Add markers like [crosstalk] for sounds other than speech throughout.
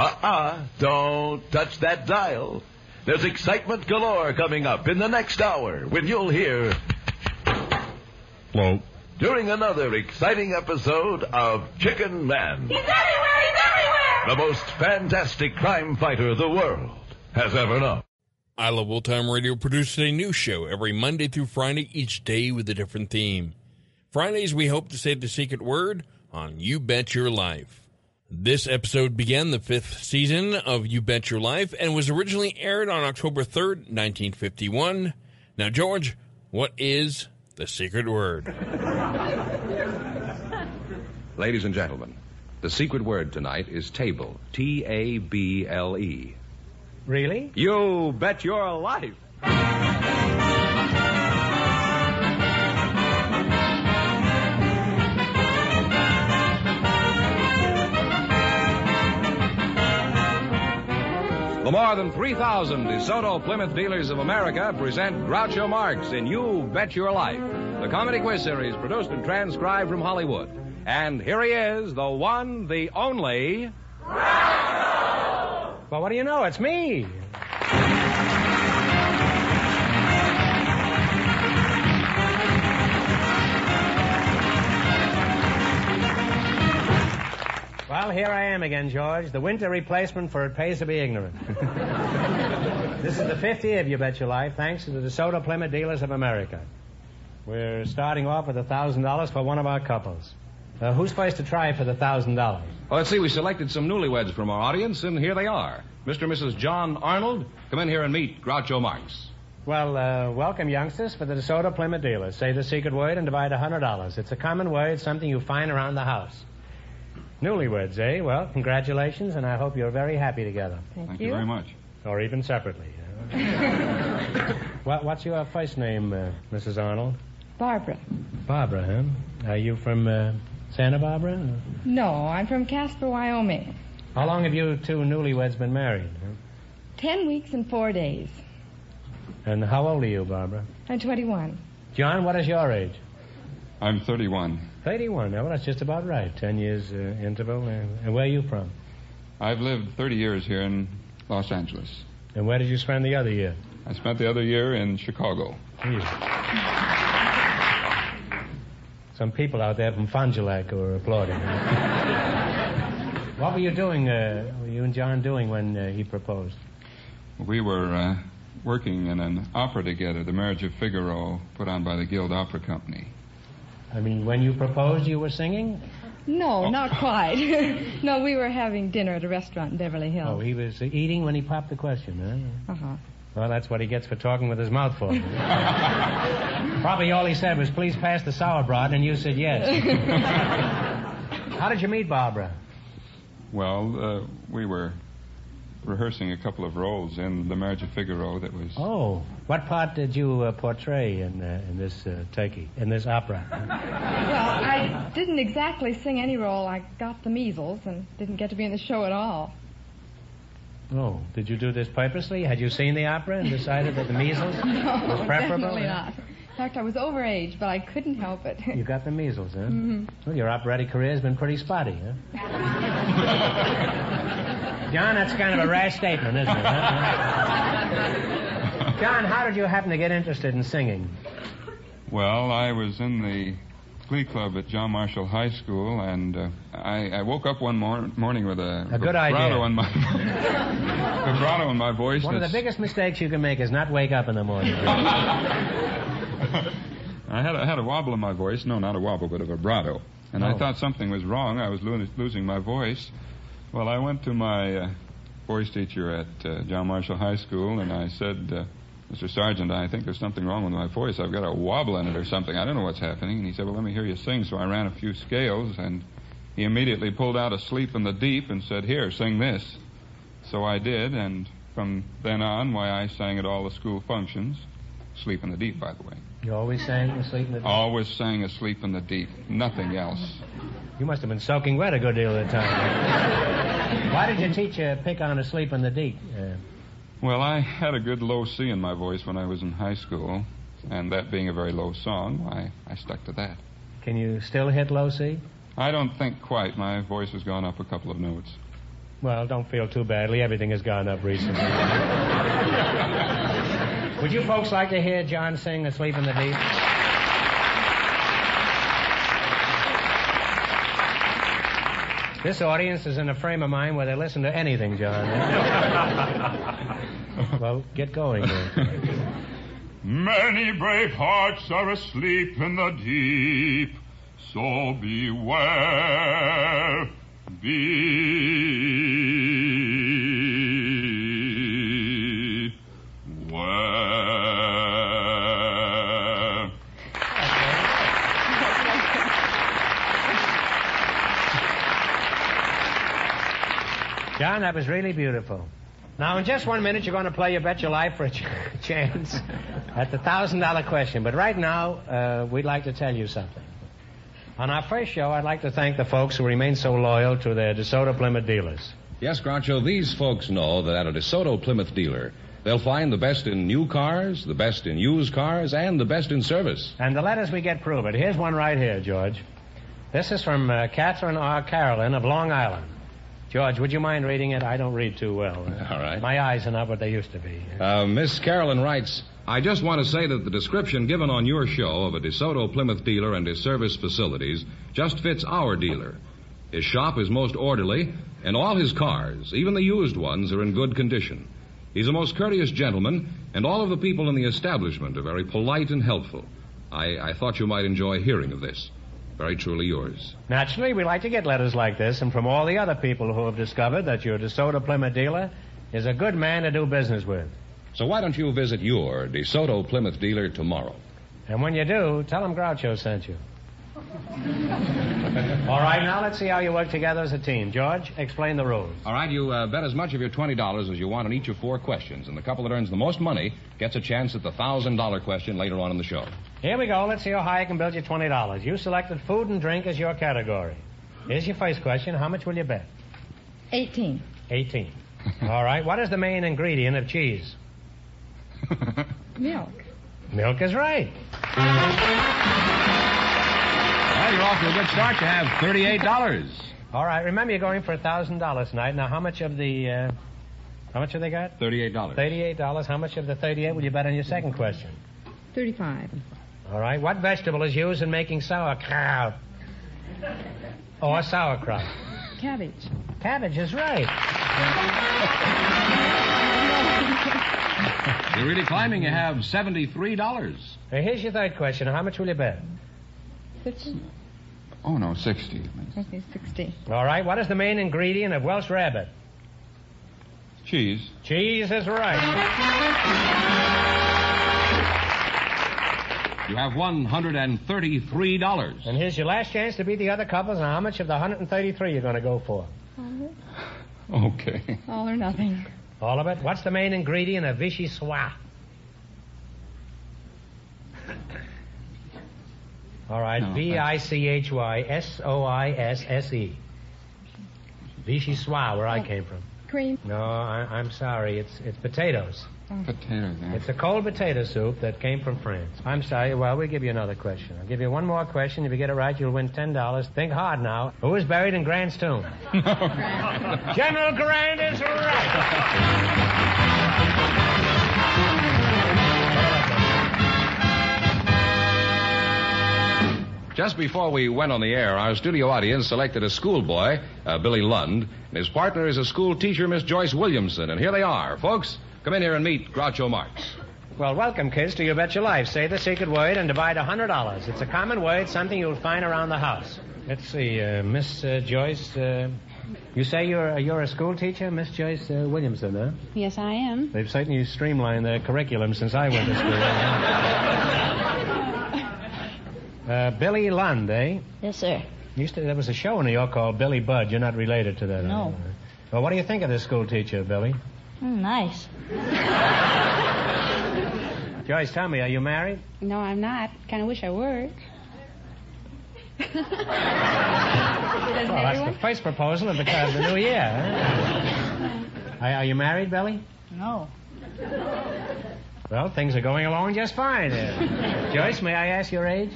Uh-uh, don't touch that dial. There's excitement galore coming up in the next hour when you'll hear... Hello. During another exciting episode of Chickenman. He's everywhere! He's everywhere! The most fantastic crime fighter the world has ever known. I Love Old Time Radio produces a new show every Monday through Friday, each day with a different theme. Fridays, we hope to say the secret word on You Bet Your Life. This episode began the fifth season of You Bet Your Life and was originally aired on October 3rd, 1951. Now, George, what is the secret word? [laughs] Ladies and gentlemen, the secret word tonight is table. T A B L E. Really? You bet your life. The more than 3,000 DeSoto Plymouth dealers of America present Groucho Marx in You Bet Your Life, the comedy quiz series produced and transcribed from Hollywood. And here he is, the one, the only. Groucho! Well, what do you know? It's me. Well, here I am again, George. The winter replacement for It Pays to Be Ignorant. [laughs] this is the 50th of You Bet Your Life, thanks to the DeSoto Plymouth Dealers of America. We're starting off with $1,000 for one of our couples. Uh, who's first to try for the $1,000? Well, let's see, we selected some newlyweds from our audience, and here they are. Mr. and Mrs. John Arnold, come in here and meet Groucho Marx. Well, uh, welcome, youngsters, for the DeSoto Plymouth Dealers. Say the secret word and divide $100. It's a common word, something you find around the house. Newlyweds, eh? Well, congratulations, and I hope you're very happy together. Thank, you. very much. Or even separately. [laughs] what, what's your first name, uh, Mrs. Arnold? Barbara. Barbara, huh? Are you from uh, Santa Barbara? No, I'm from Casper, Wyoming. How long have you two newlyweds been married? Huh? Ten weeks and four days. And how old are you, Barbara? I'm 21. John, what is your age? I'm 31. 31. Well, that's just about right. Ten years uh, interval. And where are you from? I've lived 30 years here in Los Angeles. And where did you spend the other year? I spent the other year in Chicago. Some people out there from Fond du Lac were applauding. what were you doing, uh, were you and John doing when uh, he proposed? We were uh, working in an opera together, The Marriage of Figaro, put on by the Guild Opera Company. I mean, when you proposed, you were singing? No, not quite. [laughs] no, we were having dinner at a restaurant in Beverly Hills. Oh, he was eating when he popped the question, huh? Uh-huh. Well, that's what he gets for talking with his mouth full. [laughs] Probably all he said was, please pass the sauerbraten, and you said yes. [laughs] How did you meet Barbara? Well, uh, we were rehearsing a couple of roles in The Marriage of Figaro that was... Oh, what part did you uh, portray in, uh, in this uh, turkey, in this opera? Well, I didn't exactly sing any role. I got the measles and didn't get to be in the show at all. Oh, did you do this purposely? Had you seen the opera and decided that the measles [laughs] no, was preferable? definitely not. In fact, I was overage, but I couldn't help it. You got the measles, huh? Mhm. Well, your operatic career has been pretty spotty, huh? [laughs] John, that's kind of a rash statement, isn't it? huh? [laughs] John, how did you happen to get interested in singing? Well, I was in the glee club at John Marshall High School, and uh, I, I woke up one mor- morning with a, A good vibrato idea. on my [laughs] vibrato in my voice. One of the biggest mistakes you can make is not wake up in the morning. [laughs] I had a, had a wobble in my voice. No, not a wobble, but a vibrato. And I Oh. thought something was wrong. I was lo- losing my voice. Well, I went to my uh, voice teacher at uh, John Marshall High School, and I said, uh, Mr. Sergeant, I think there's something wrong with my voice. I've got a wobble in it or something. I don't know what's happening. And he said, Well, let me hear you sing. So I ran a few scales, and he immediately pulled out Asleep in the Deep and said, Here, sing this. So I did, and from then on, why I sang at all the school functions. Sleep in the Deep, by the way. You always sang asleep in the deep? Always sang Asleep in the Deep. Nothing else. You must have been soaking wet a good deal of the time. Why did your teacher pick on asleep in the deep? Uh, Well, I had a good low C in my voice when I was in high school, and that being a very low song, why, I stuck to that. can you still hit low C? I don't think quite. My voice has gone up a couple of notes. Well, don't feel too badly. Everything has gone up recently. [laughs] Would you folks like to hear John sing Asleep in the Deep? This audience is in a frame of mind where they listen to anything, John. [laughs] well, get going. then. Many brave hearts are asleep in the deep, so beware, beware. John, that was really beautiful. Now, in just one minute, you're going to play You Bet Your Life for a ch- [laughs] chance at the $1,000 question. But right now, uh, we'd like to tell you something. On our first show, I'd like to thank the folks who remain so loyal to their DeSoto Plymouth dealers. Yes, Groucho, these folks know that at a DeSoto Plymouth dealer, they'll find the best in new cars, the best in used cars, and the best in service. And the letters we get prove it. Here's one right here, George. This is from uh, Catherine R. Carolyn of Long Island. George, would you mind reading it? I don't read too well. [laughs] All right. My eyes are not what they used to be. Uh, Miss Carolyn writes, I just want to say that the description given on your show of a DeSoto Plymouth dealer and his service facilities just fits our dealer. His shop is most orderly, and all his cars, even the used ones, are in good condition. He's a most courteous gentleman, and all of the people in the establishment are very polite and helpful. I, I thought you might enjoy hearing of this. Very truly yours. Naturally, we like to get letters like this, and from all the other people who have discovered that your DeSoto Plymouth dealer is a good man to do business with. So why don't you visit your DeSoto Plymouth dealer tomorrow? And when you do, tell him Groucho sent you. [laughs] all right, now let's see how you work together as a team. George, explain the rules. All right, you uh, bet as much of your $20 as you want on each of four questions, and the couple that earns the most money gets a chance at the $1,000 question later on in the show. Here we go. Let's see how high I can build you $20. You selected food and drink as your category. Here's your first question. How much will you bet? 18. 18. [laughs] All right. What is the main ingredient of cheese? [laughs] Milk. Milk is right. Well, you're off to a good start. You have $38. All right. Remember, you're going for $1,000 tonight. Now, how much of the, uh, how much have they got? $38. $38. How much of the 38 will you bet on your second question? 35. All right. What vegetable is used in making sauerkraut? Or sauerkraut? Cabbage. Cabbage is right. [laughs] You're really climbing. You have $73. Now, here's your third question. How much will you bet? 50. Oh, no, 60. Okay, 60. All right. What is the main ingredient of Welsh rabbit? Cheese. Cheese is right. You have $133. And here's your last chance to beat the other couples. Now, how much of the 133 you're going to go for? Okay. All or nothing. All of it? What's the main ingredient of Vichyssoise? All right. No, V I C H Y S O I S S E. Vichyssoise, where I came from. Cream. No, I, I'm sorry. It's it's potatoes. Potatoes, eh? It's a cold potato soup that came from France. I'm sorry. Well, we'll give you another question. I'll give you one more question. If you get it right, you'll win ten dollars. Think hard now. Who is buried in Grant's [laughs] tomb? General Grant is right. [laughs] Just before we went on the air, our studio audience selected a schoolboy, uh, Billy Lund, and his partner is a school teacher, Miss Joyce Williamson. And here they are. Folks, come in here and meet Groucho Marx. Well, welcome, kids, to You Bet Your Life. Say the secret word and divide a $100. It's a common word, something you'll find around the house. Let's see, uh, Miss uh, Joyce, uh, you say you're, you're a school teacher, Miss Joyce uh, Williamson, huh? Yes, I am. They've certainly streamlined their curriculum since I went to school. [laughs] uh, Billy Lund, eh? Yes, sir. Used to, there was a show in New York called Billy Budd. You're not related to that. No. are you? Well, what do you think of this school teacher, Billy? Mm, nice. [laughs] Joyce, tell me, are you married? No, I'm not. Kind of wish I were. [laughs] Well, that's the first proposal of the, of the new year. Huh? [laughs] Are, are you married, Billy? No. Well, things are going along just fine. There. Joyce, may I ask your age?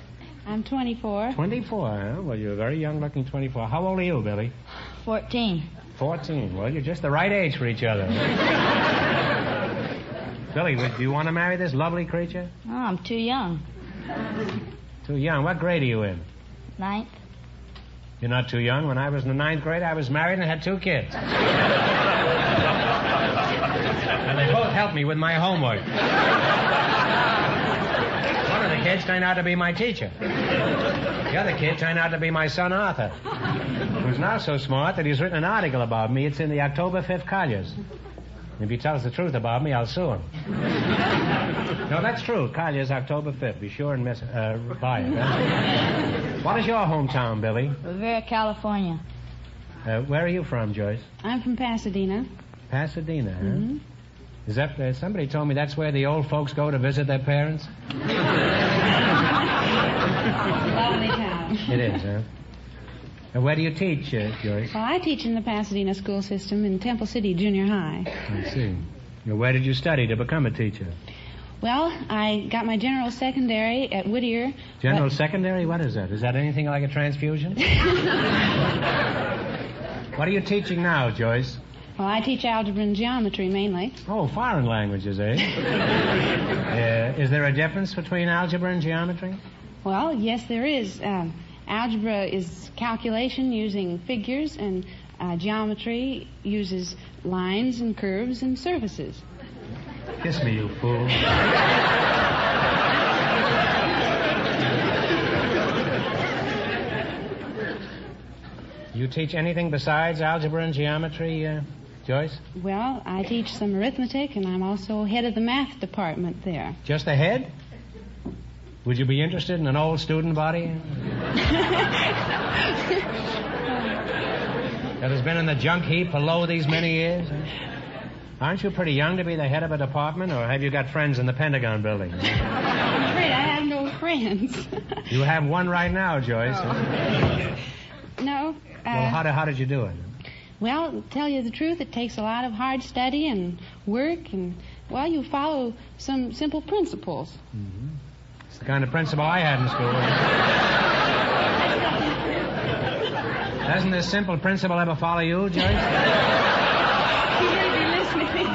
I'm 24. 24, huh? Well, you're a very young looking 24. How old are you, Billy? 14. 14. Well, you're just the right age for each other. [laughs] Billy, would- do you want to marry this lovely creature? Oh, I'm too young. Too young. What grade are you in? Ninth. You're not too young. When I was in the ninth grade, I was married and had two kids. [laughs] and they both helped me with my homework. One of the kids turned out to be my teacher. The other kid turned out to be my son Arthur, who's now so smart that he's written an article about me. It's in the October 5th Collier's. If he tells the truth about me, I'll sue him. no, that's true. Collier's October 5th. Be sure and miss, uh, buy it. huh? what is your hometown, Billy? Rivera, California. Uh, where are you from, Joyce? I'm from Pasadena. Pasadena, huh? Mhm. Is that, uh, somebody told me that's where the old folks go to visit their parents? Lovely town. It is, huh? Uh, where do you teach, uh, Joyce? Well, I teach in the Pasadena school system in Temple City Junior High. I see. Uh, Where did you study to become a teacher? Well, I got my general secondary at Whittier. General but- secondary? What is that? Is that anything like a transfusion? [laughs] what are you teaching now, Joyce? Well, I teach algebra and geometry mainly. Oh, foreign languages, eh? [laughs] uh, is there a difference between algebra and geometry? Well, yes, there is. Um, algebra is calculation using figures, and uh, geometry uses lines and curves and surfaces. Kiss me, you fool. [laughs] you teach anything besides algebra and geometry, uh, Joyce? Well, I teach some arithmetic, and I'm also head of the math department there. Just a head? Would you be interested in an old student body? [laughs] that has been in the junk heap below these many years? Aren't you pretty young to be the head of a department, or have you got friends in the Pentagon building? [laughs] I'm afraid I have no friends. You have one right now, Joyce. no. Uh, Well, how, did, how did you do it? Well, to tell you the truth, it takes a lot of hard study and work, and, well, you follow some simple principles. It's the kind of principle I had in school. [laughs] Doesn't this simple principle ever follow you, Joyce? [laughs] You may be listening.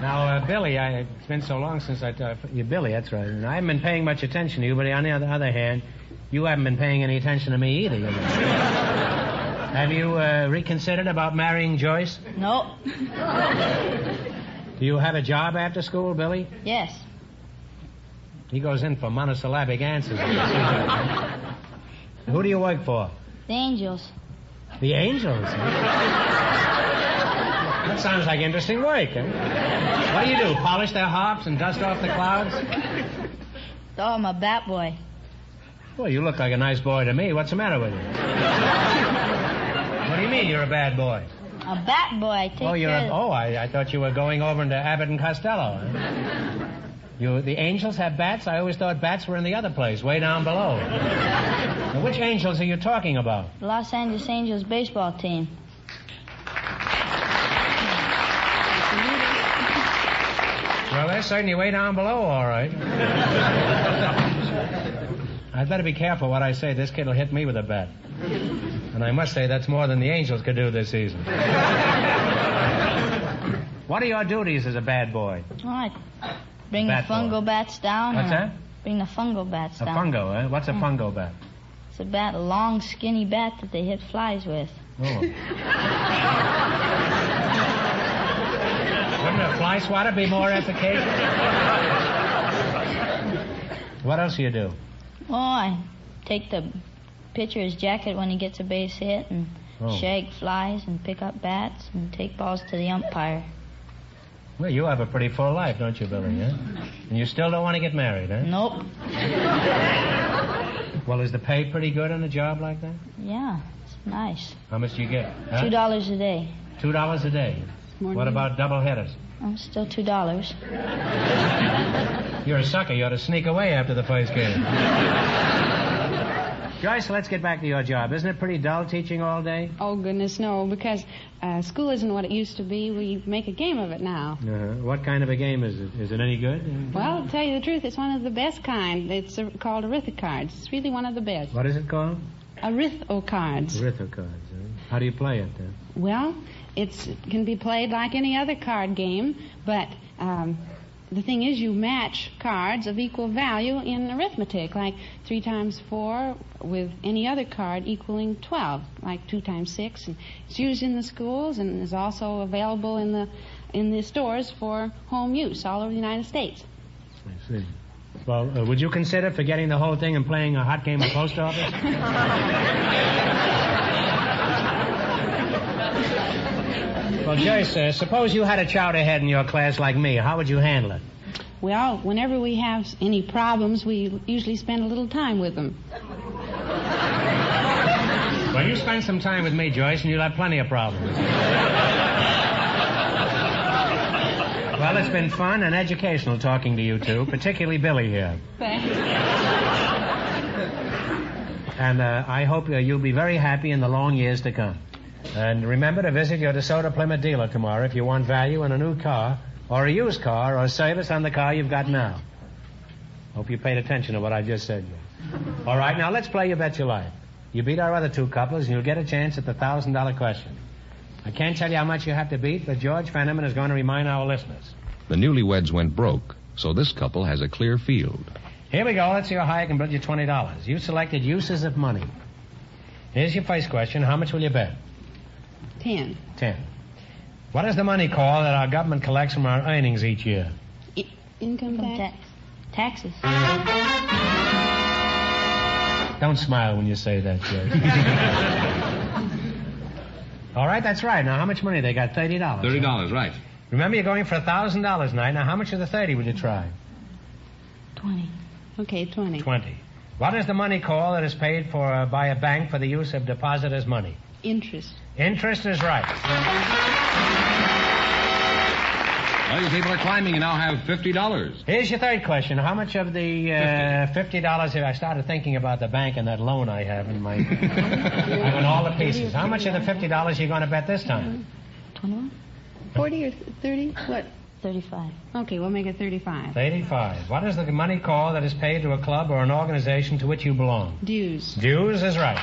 Now, uh, Billy, I, it's been so long since I talked. You, Billy, that's right. And I haven't been paying much attention to you, but on the other hand, you haven't been paying any attention to me either. you know. Have you uh, reconsidered about marrying Joyce? No. Do you have a job after school, Billy? Yes. He goes in for monosyllabic answers. Who do you work for? The angels. The Angels. That sounds like interesting work. Eh? What do you do? Polish their harps and dust off the clouds? Oh, I'm a bat boy. Well, you look like a nice boy to me. What's the matter with you? What do you mean you're a bad boy? A bat boy. I take oh, you're a, oh, I, I thought you were going over into Abbott and Costello. You, the Angels have bats? I always thought bats were in the other place, way down below. Now, which Angels are you talking about? the Los Angeles Angels baseball team. Well, they're certainly way down below, all right. I'd better be careful what I say. This kid will hit me with a bat. And I must say, that's more than the Angels could do this season. what are your duties as a bad boy? All right. Bring Bat the fungo boy. bats down. What's that? Bring the fungo bats A down. fungo, eh? What's a fungo bat? It's a bat, a long, skinny bat that they hit flies with. Oh. Wouldn't a fly swatter be more efficacious? what else do you do? Oh, I take the pitcher's jacket when he gets a base hit and Oh. shag flies and pick up bats and take balls to the umpire. Well, you have a pretty full life, don't you, Billy? Eh? And you still don't want to get married, eh? Nope. [laughs] Well, is the pay pretty good on a job like that? Yeah, it's nice. How much do you get? Huh? Two dollars a day. Two dollars a day. More What about double headers? Oh, still two dollars. You're a sucker. You ought to sneak away after the first game. Joyce, let's get back to your job. Isn't it pretty dull teaching all day? Oh, goodness, no, because uh, school isn't what it used to be. We make a game of it now. Uh-huh. What kind of a game is it? Is it any good? Well, to tell you the truth, it's one of the best kind. It's uh, called arithmocards. It's really one of the best. What is it called? Arithmocards. Arithmocards. Eh? How do you play it then? Well, it's, it can be played like any other card game, but um, the thing is, you match cards of equal value in arithmetic, like 3 times 4 with any other card equaling 12, like 2 times 6. And it's used in the schools and is also available in the, in the stores for home use all over the United States. I see. Well, uh, would you consider forgetting the whole thing and playing a hot game of post office? [laughs] well, Joyce, uh, suppose you had a chowder head in your class like me. How would you handle it? Well, whenever we have any problems, we usually spend a little time with them. Well, you spend some time with me, Joyce, and you'll have plenty of problems. well, it's been fun and educational talking to you two, particularly Billy here. And uh, I hope uh, you'll be very happy in the long years to come. And remember to visit your DeSoto Plymouth dealer tomorrow if you want value in a new car, or a used car, or service on the car you've got now. Hope you paid attention to what I just said. All right, now let's play You Bet Your Life. You beat our other two couples, and you'll get a chance at the thousand dollar question. I can't tell you how much you have to beat, but George Fenneman is going to remind our listeners. The newlyweds went broke, so this couple has a clear field. Here we go. Let's see how high I can build you twenty dollars. You selected uses of money. Here's your first question. How much will you bet? Ten. Ten. What is the money called that our government collects from our earnings each year? Income tax. Taxes. Don't smile when you say that, Joe. [laughs] All right, that's right. Now, how much money they got? Thirty dollars. Thirty dollars, right? Remember, you're going for a thousand dollars tonight. Now, how much of the thirty would you try? Twenty. Okay, twenty. Twenty. What is the money call that is paid for uh, by a bank for the use of depositors' money? Interest. Interest is right. Well, you people are climbing. You now have fifty dollars. Here's your third question. How much of the uh, fifty dollars? have I started thinking about the bank and that loan I have in my, [laughs] I have in all the pieces. How much of the fifty dollars are you going to bet this time? Twenty-one. Forty or thirty? What? Thirty-five. Okay, we'll make it thirty-five. 35. What is the money call that is paid to a club or an organization to which you belong? Dues. Dues is right.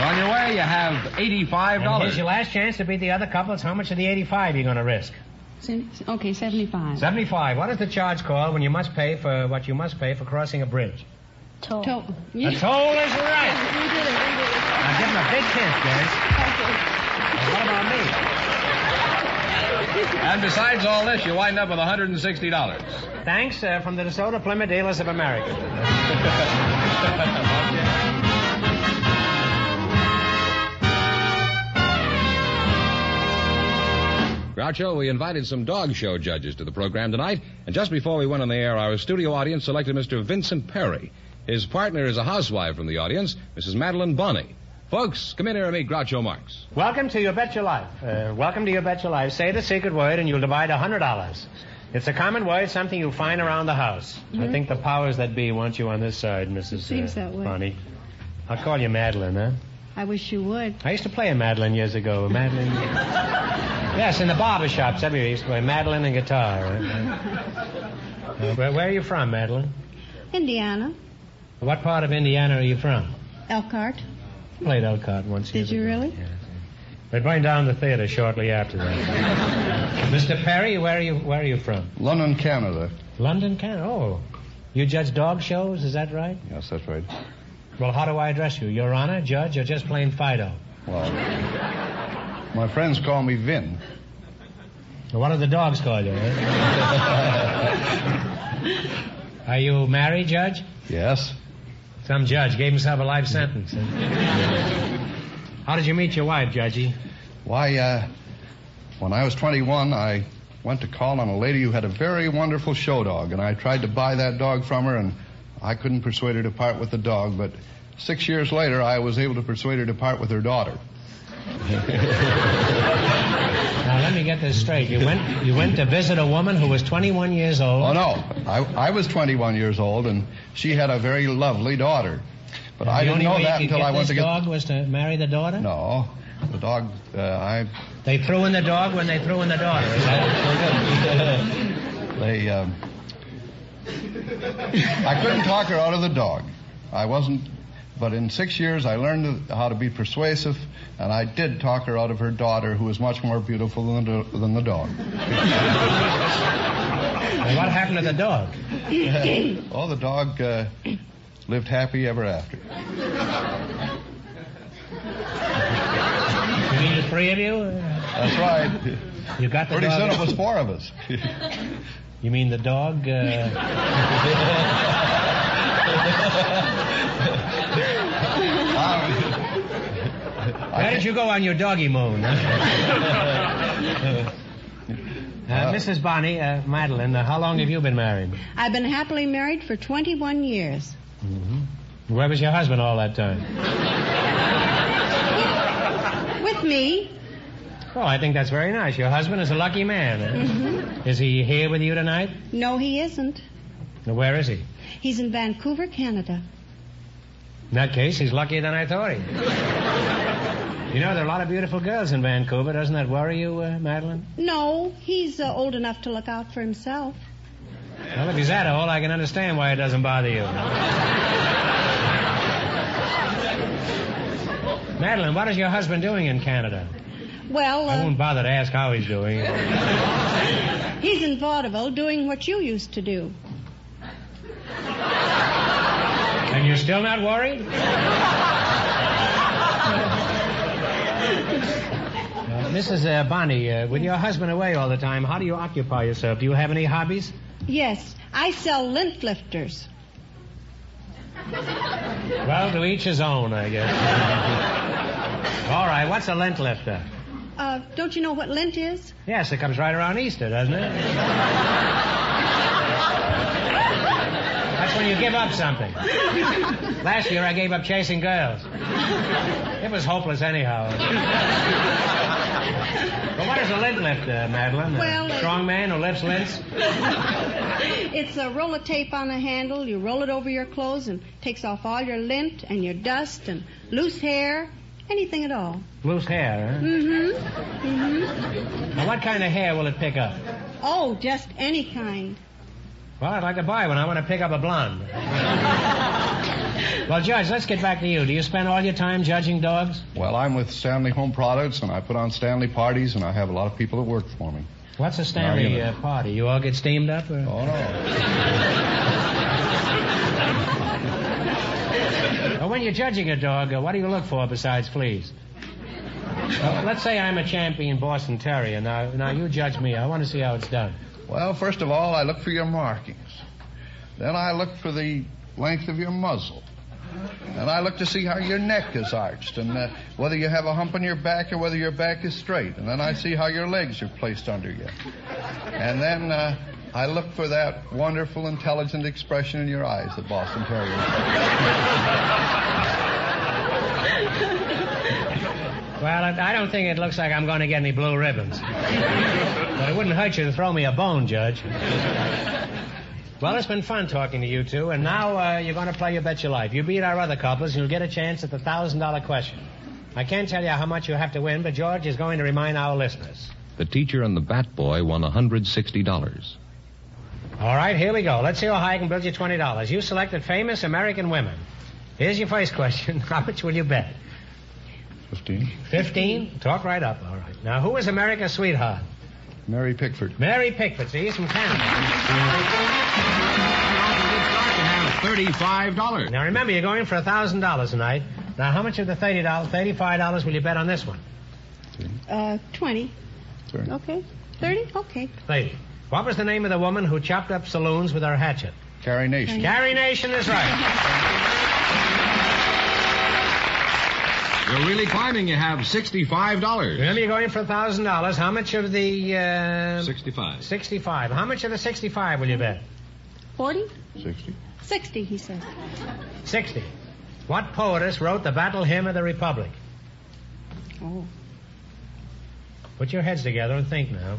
You're on your way. You have eighty-five And dollars. here's your last chance to beat the other couples. How much of the eighty-five are you going to risk? Se- Okay, seventy-five. Seventy-five. What is the charge called when you must pay for what you must pay for crossing a bridge? Toll. Toll. A toll is right. We did it. We did it. Now give him a big hint, guys. Now, what about me? And besides all this, you wind up with one hundred and sixty dollars. Thanks uh, from the DeSoto Plymouth Dealers of America. [laughs] [laughs] Groucho, we invited some dog show judges to the program tonight, and just before we went on the air, our studio audience selected Mr. Vincent Perry. His partner is a housewife from the audience, Mrs. Madeline Bonney. Folks, come in here and meet Groucho Marx. Welcome to Your Bet Your Life. Uh, welcome to Your Bet Your Life. Say the secret word and you'll divide a $100. It's a common word, something you find around the house. I think the powers that be want you on this side, Mrs. seems uh, that way. Bonnie. I'll call you Madeline, huh? I wish you would. I used to play a Madeline years ago. Madeline. [laughs] yes, in the barber shops everywhere. I used to play Madeline and guitar. [laughs] Uh, where, where are you from, Madeline? Indiana. What part of Indiana are you from? Elkhart. Played Elkhart once. Did you ago. really? They burned down the theater shortly after that. [laughs] Mr. Perry, where are you? Where are you from? London, Canada. London, Canada. Oh, you judge dog shows, is that right? Yes, that's right. Well, how do I address you? Your Honor, Judge, or just plain Fido? Well, my friends call me Vin. What do the dogs call you? eh? [laughs] Are you married, Judge? Yes. Some judge gave himself a life sentence. How did you meet your wife, Judgy? Why, uh, when I was 21, I went to call on a lady who had a very wonderful show dog, and I tried to buy that dog from her, and I couldn't persuade her to part with the dog, but six years later, I was able to persuade her to part with her daughter. [laughs] Now let me get this straight. You went you went to visit a woman who was 21 years old. Oh, no. I, I was 21 years old, and she had a very lovely daughter. But I the didn't know that until I went to get. The dog was to marry the daughter. No. The dog, uh, I. They threw in the dog when they threw in the daughter. Is that [laughs] They, um, I couldn't talk her out of the dog. I wasn't, but in six years I learned how to be persuasive, and I did talk her out of her daughter, who was much more beautiful than the, than the dog. And [laughs] what happened to the dog? [laughs] oh, the dog uh, lived happy ever after. You mean the three of you? That's right. You got the Pretty dog. soon it was four of us. You mean the dog? Uh... [laughs] Where did you go on your doggy moon? [laughs] uh, Mrs. Bonnie, uh, Madeline, uh, how long have you been married? I've been happily married for 21 years. Where was your husband all that time? [laughs] With me. Oh, I think that's very nice. Your husband is a lucky man. eh? Mhm. Is he here with you tonight? No, he isn't. Now, Where is he? He's in Vancouver, Canada. In that case, he's luckier than I thought he. You know, there are a lot of beautiful girls in Vancouver. Doesn't that worry you, uh, Madeline? No, he's uh, old enough to look out for himself. Well, if he's that old, I can understand why it doesn't bother you. Madeline, what is your husband doing in Canada? Well, I uh, won't bother to ask how he's doing. he's in vaudeville doing what you used to do. And you're still not worried? [laughs] Uh, Mrs. Uh, Bonnie, uh, with your husband away all the time, how do you occupy yourself? Do you have any hobbies? Yes, I sell lint lifters. Well, to each his own, I guess. [laughs] all right, what's a lint lifter? Uh, don't you know what lint is? Yes, it comes right around Easter, doesn't it? [laughs] That's when you give up something. Last year I gave up chasing girls. It was hopeless anyhow. But what is a lint lifter, Madeline? Well, a uh, strong man who lifts lints? It's a roll of tape on a handle. You roll it over your clothes and takes off all your lint and your dust and loose hair, anything at all. Loose hair, huh? Mm-hmm. Mm-hmm. Now, what kind of hair will it pick up? Oh, just any kind. Well, I'd like to buy one. I want to pick up a blonde. [laughs] well, Judge, let's get back to you. Do you spend all your time judging dogs? Well, I'm with Stanley Home Products, and I put on Stanley parties, and I have a lot of people that work for me. What's a Stanley Now, you know. uh, party? You all get steamed up? Or? Oh, no. [laughs] Well, when you're judging a dog, uh, what do you look for besides fleas? Well, let's say I'm a champion Boston Terrier. Now, now you judge me. I want to see how it's done. Well, first of all, I look for your markings. Then I look for the length of your muzzle. And I look to see how your neck is arched and uh, whether you have a hump on your back or whether your back is straight. And then I see how your legs are placed under you. And then uh, I look for that wonderful, intelligent expression in your eyes that Boston Terriers [laughs] Well, I don't think it looks like I'm going to get any blue ribbons. But it wouldn't hurt you to throw me a bone, Judge. Well, it's been fun talking to you two, and now uh, you're going to play You Bet Your Life. You beat our other couples, and you'll get a chance at the $1,000 question. I can't tell you how much you have to win, but George is going to remind our listeners. The teacher and the bat boy won $160. All right, here we go. Let's see how high I can build you $20. You selected famous American women. Here's your first question. [laughs] How much will you bet? 15. 15? Talk right up, all right. Now, who is America's sweetheart? Mary Pickford. Mary Pickford, see, he's from Canada. Thirty-five dollars. Now remember, you're going for a thousand dollars tonight. Now, how much of the thirty dollars, thirty-five dollars, will you bet on this one? Uh, 20. Thirty. Okay. 30? Okay. Thirty. What was the name of the woman who chopped up saloons with her hatchet? Carrie Nation. Carrie Nation is right. [laughs] You're really climbing. You have sixty-five dollars. Remember, you're going for a thousand dollars. How much of the uh, Sixty-five. sixty-five? How much of the sixty-five will you bet? 40? 60. 60, he says. Sixty. What poetess wrote the Battle Hymn of the Republic? Oh. Put your heads together and think now.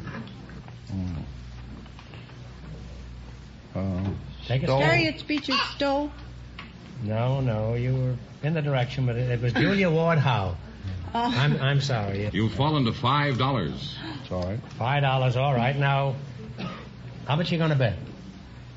Uh, Take a Stowe. Harriet Beecher Stowe. No, no, you were in the direction, but it, it was Julia Ward Howe. Uh, I'm, I'm sorry. You've fallen to five dollars. It's all right. Five dollars, all right. Now, how much you going to bet?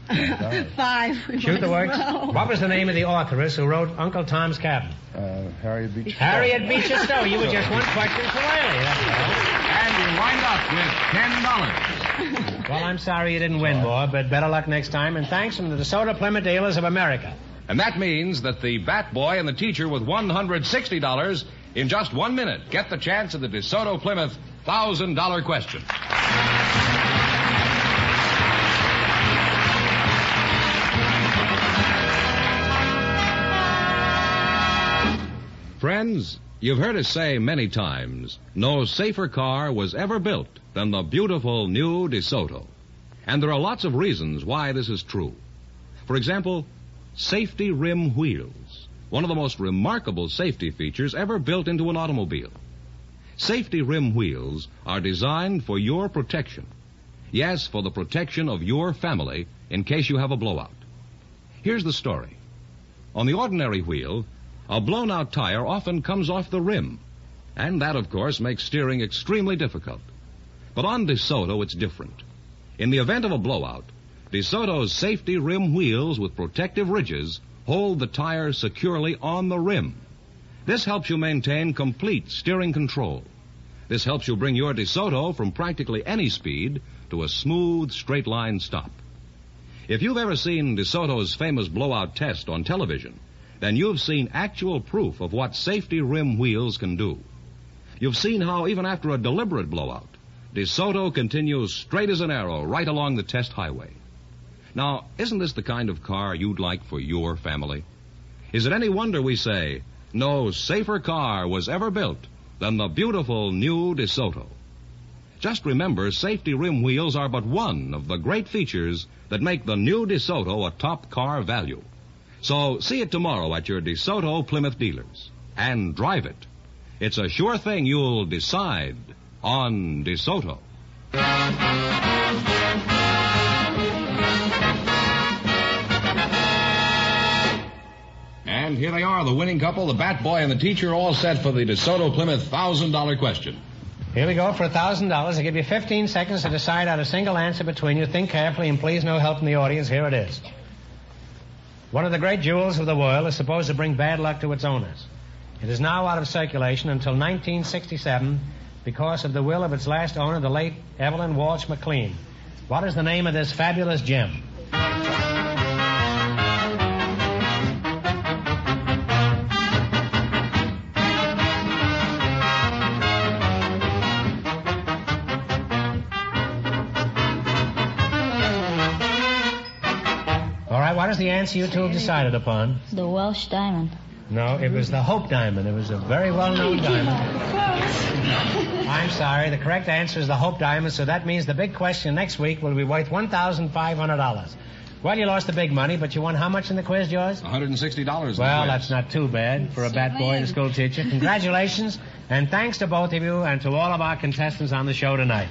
[laughs] five. Shoot the works. What was the name of the authoress who wrote Uncle Tom's Cabin? Uh, Harriet Beecher. Harriet Beecher Stowe. You were just one question too early. And you wind up with ten dollars. Well, I'm sorry you didn't win more, but better luck next time. And thanks from the DeSoto Plymouth Dealers of America. And that means that the bat boy and the teacher with $160 in just one minute get the chance at the DeSoto Plymouth $1,000 question. Friends, you've heard us say many times no safer car was ever built than the beautiful new DeSoto. And there are lots of reasons why this is true. For example, safety rim wheels, one of the most remarkable safety features ever built into an automobile. Safety rim wheels are designed for your protection. Yes, for the protection of your family in case you have a blowout. Here's the story. On the ordinary wheel, a blown out tire often comes off the rim, and that, of course, makes steering extremely difficult. But on DeSoto, it's different. In the event of a blowout, DeSoto's safety rim wheels with protective ridges hold the tire securely on the rim. This helps you maintain complete steering control. This helps you bring your DeSoto from practically any speed to a smooth, straight line stop. If you've ever seen DeSoto's famous blowout test on television, then you've seen actual proof of what safety rim wheels can do. You've seen how even after a deliberate blowout, DeSoto continues straight as an arrow right along the test highway. Now, isn't this the kind of car you'd like for your family? Is it any wonder we say, no safer car was ever built than the beautiful new DeSoto? Just remember, safety rim wheels are but one of the great features that make the new DeSoto a top car value. So see it tomorrow at your DeSoto Plymouth dealers and drive it. It's a sure thing you'll decide on DeSoto. And here they are, the winning couple, the bat boy and the teacher, all set for the DeSoto Plymouth $1,000 question. Here we go for a thousand dollars. I give you 15 seconds to decide on a single answer between you. Think carefully and please no help from the audience. Here it is. One of the great jewels of the world is supposed to bring bad luck to its owners. It is now out of circulation until 1967 because of the will of its last owner, the late Evelyn Walsh McLean. What is the name of this fabulous gem? All right, what is the answer you two have decided upon? The Welsh diamond. No, it was the Hope Diamond. It was a very well-known diamond. I'm sorry. The correct answer is the Hope Diamond, so that means the big question next week will be worth $1,500. Well, you lost the big money, but you won how much in the quiz, George? $160. Well, that's not too bad for a bad boy and a school teacher. Congratulations, and thanks to both of you and to all of our contestants on the show tonight.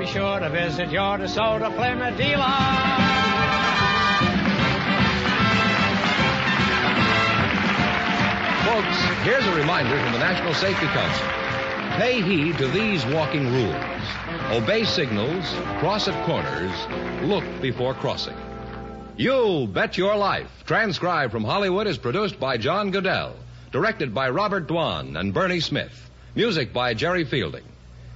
Be sure to visit your DeSoto Plymouth dealer. Folks, here's a reminder from the National Safety Council. Pay heed to these walking rules. Obey signals, cross at corners, look before crossing. You Bet Your Life, transcribed from Hollywood, is produced by John Guedel, directed by Robert Dwan and Bernie Smith, music by Jerry Fielding.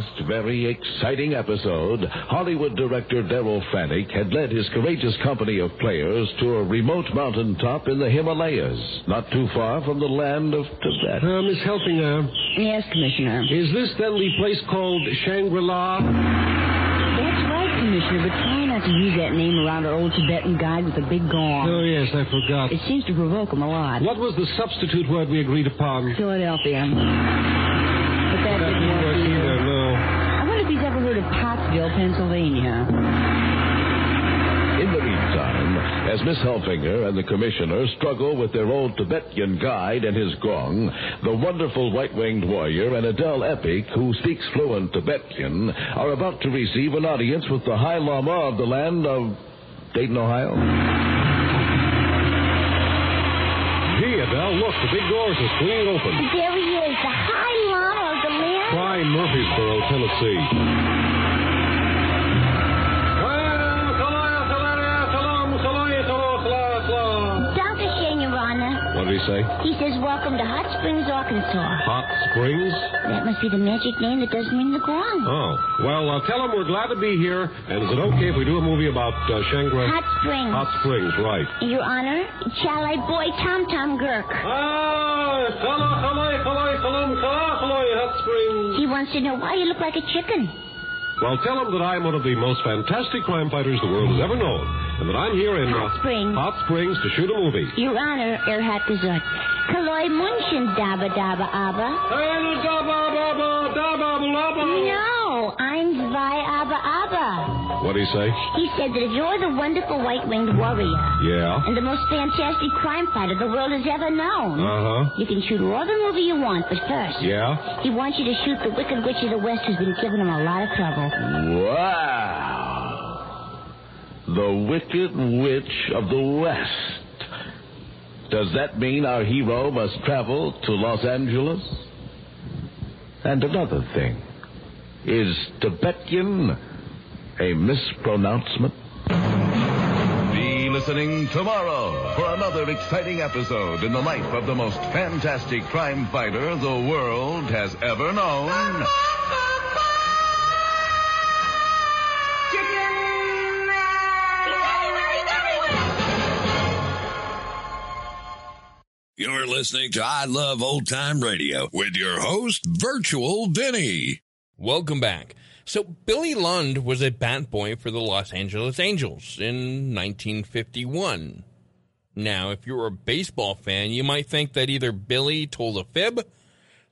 Last very exciting episode, Hollywood director Daryl Frannick had led his courageous company of players to a remote mountaintop in the Himalayas, not too far from the land of Tibet. Uh, Miss Helfinger. Yes, Commissioner. Is this then the place called Shangri-La? That's right, Commissioner, but try not to use that name around our old Tibetan guide with a big gong. Oh, yes, I forgot. It seems to provoke him a lot. What was the substitute word we agreed upon? Philadelphia. But that didn't work Work either. either, no. I wonder if he's ever heard of Pottsville, Pennsylvania. In the meantime, as Miss Helfinger and the commissioner struggle with their old Tibetan guide and his gong, the wonderful white-winged warrior and Adele Epic, who speaks fluent Tibetan, are about to receive an audience with the High Lama of the land of Dayton, Ohio. Gee, Adele, look, the big doors are swinging open. There he is, the high llama of the land. Prime Murfreesboro, Tennessee. He say? He says, Welcome to Hot Springs, Arkansas. Hot Springs? That must be the magic name that doesn't ring the gong. Oh. Well, uh, tell him we're glad to be here. And is it okay if we do a movie about uh, Shangri? Hot Springs. Hot Springs, right. Your Honor, Chalai Boy Tom Tom Girk? Gurk. Hot Springs. He wants to know why you look like a chicken. Well, tell him that I'm one of the most fantastic crime fighters the world has ever known, and that I'm here in Hot uh, Springs. Hot Springs to shoot a movie. Your Honor, er hat gesagt, Kaloi Munchen Daba Daba Abba. No, I'm Zwei Abba Abba. What did he say? He said that if you're the wonderful white-winged warrior Yeah. and the most fantastic crime fighter the world has ever known, Uh huh. you can shoot all the movie you want, but first, Yeah. he wants you to shoot the Wicked Witch of the West who's been giving him a lot of trouble. Wow. The Wicked Witch of the West. Does that mean our hero must travel to Los Angeles? And another thing. Is Tibetan a mispronouncement? Be listening tomorrow for another exciting episode in the life of the most fantastic crime fighter the world has ever known. You're listening to I Love Old Time Radio with your host, Virtual Vinny. Welcome back. So, Billy Lund was a bat boy for the Los Angeles Angels in 1951. Now, if you're a baseball fan, you might think that either Billy told a fib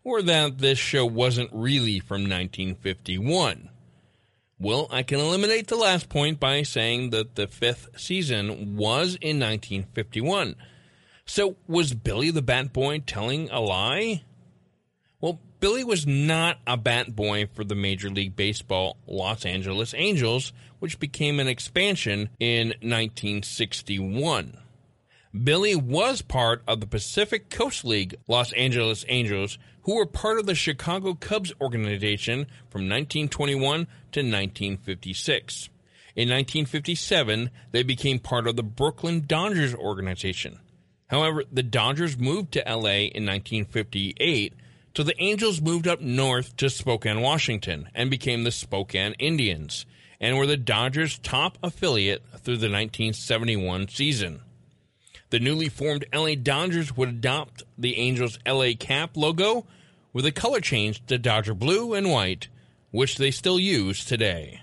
or that this show wasn't really from 1951. Well, I can eliminate the last point by saying that the fifth season was in 1951. So, was Billy the Bat Boy telling a lie? Well, Billy was not a bat boy for the Major League Baseball Los Angeles Angels, which became an expansion in 1961. Billy was part of the Pacific Coast League Los Angeles Angels, who were part of the Chicago Cubs organization from 1921 to 1956. In 1957, they became part of the Brooklyn Dodgers organization. However, the Dodgers moved to LA in 1958, so the Angels moved up north to Spokane, Washington, and became the Spokane Indians, and were the Dodgers' top affiliate through the 1971 season. The newly formed LA Dodgers would adopt the Angels' LA cap logo with a color change to Dodger blue and white, which they still use today.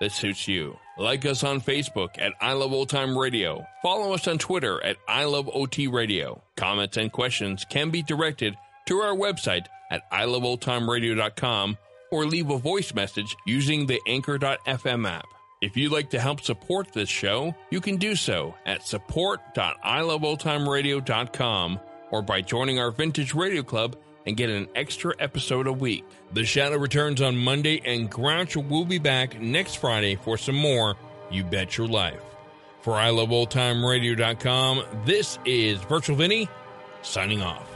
that suits you. Like us on Facebook at I Love Old Time Radio. Follow us on Twitter at I Love OT Radio. Comments and questions can be directed to our website at iloveoldtimeradio.com or leave a voice message using the Anchor.fm app. If you'd like to help support this show, you can do so at support.iloveoldtimeradio.com or by joining our Vintage Radio Club and get an extra episode a week. The Shadow returns on Monday, and Groucho will be back next Friday for some more You Bet Your Life. For iLoveOldTimeRadio.com, this is Virtual Vinny signing off.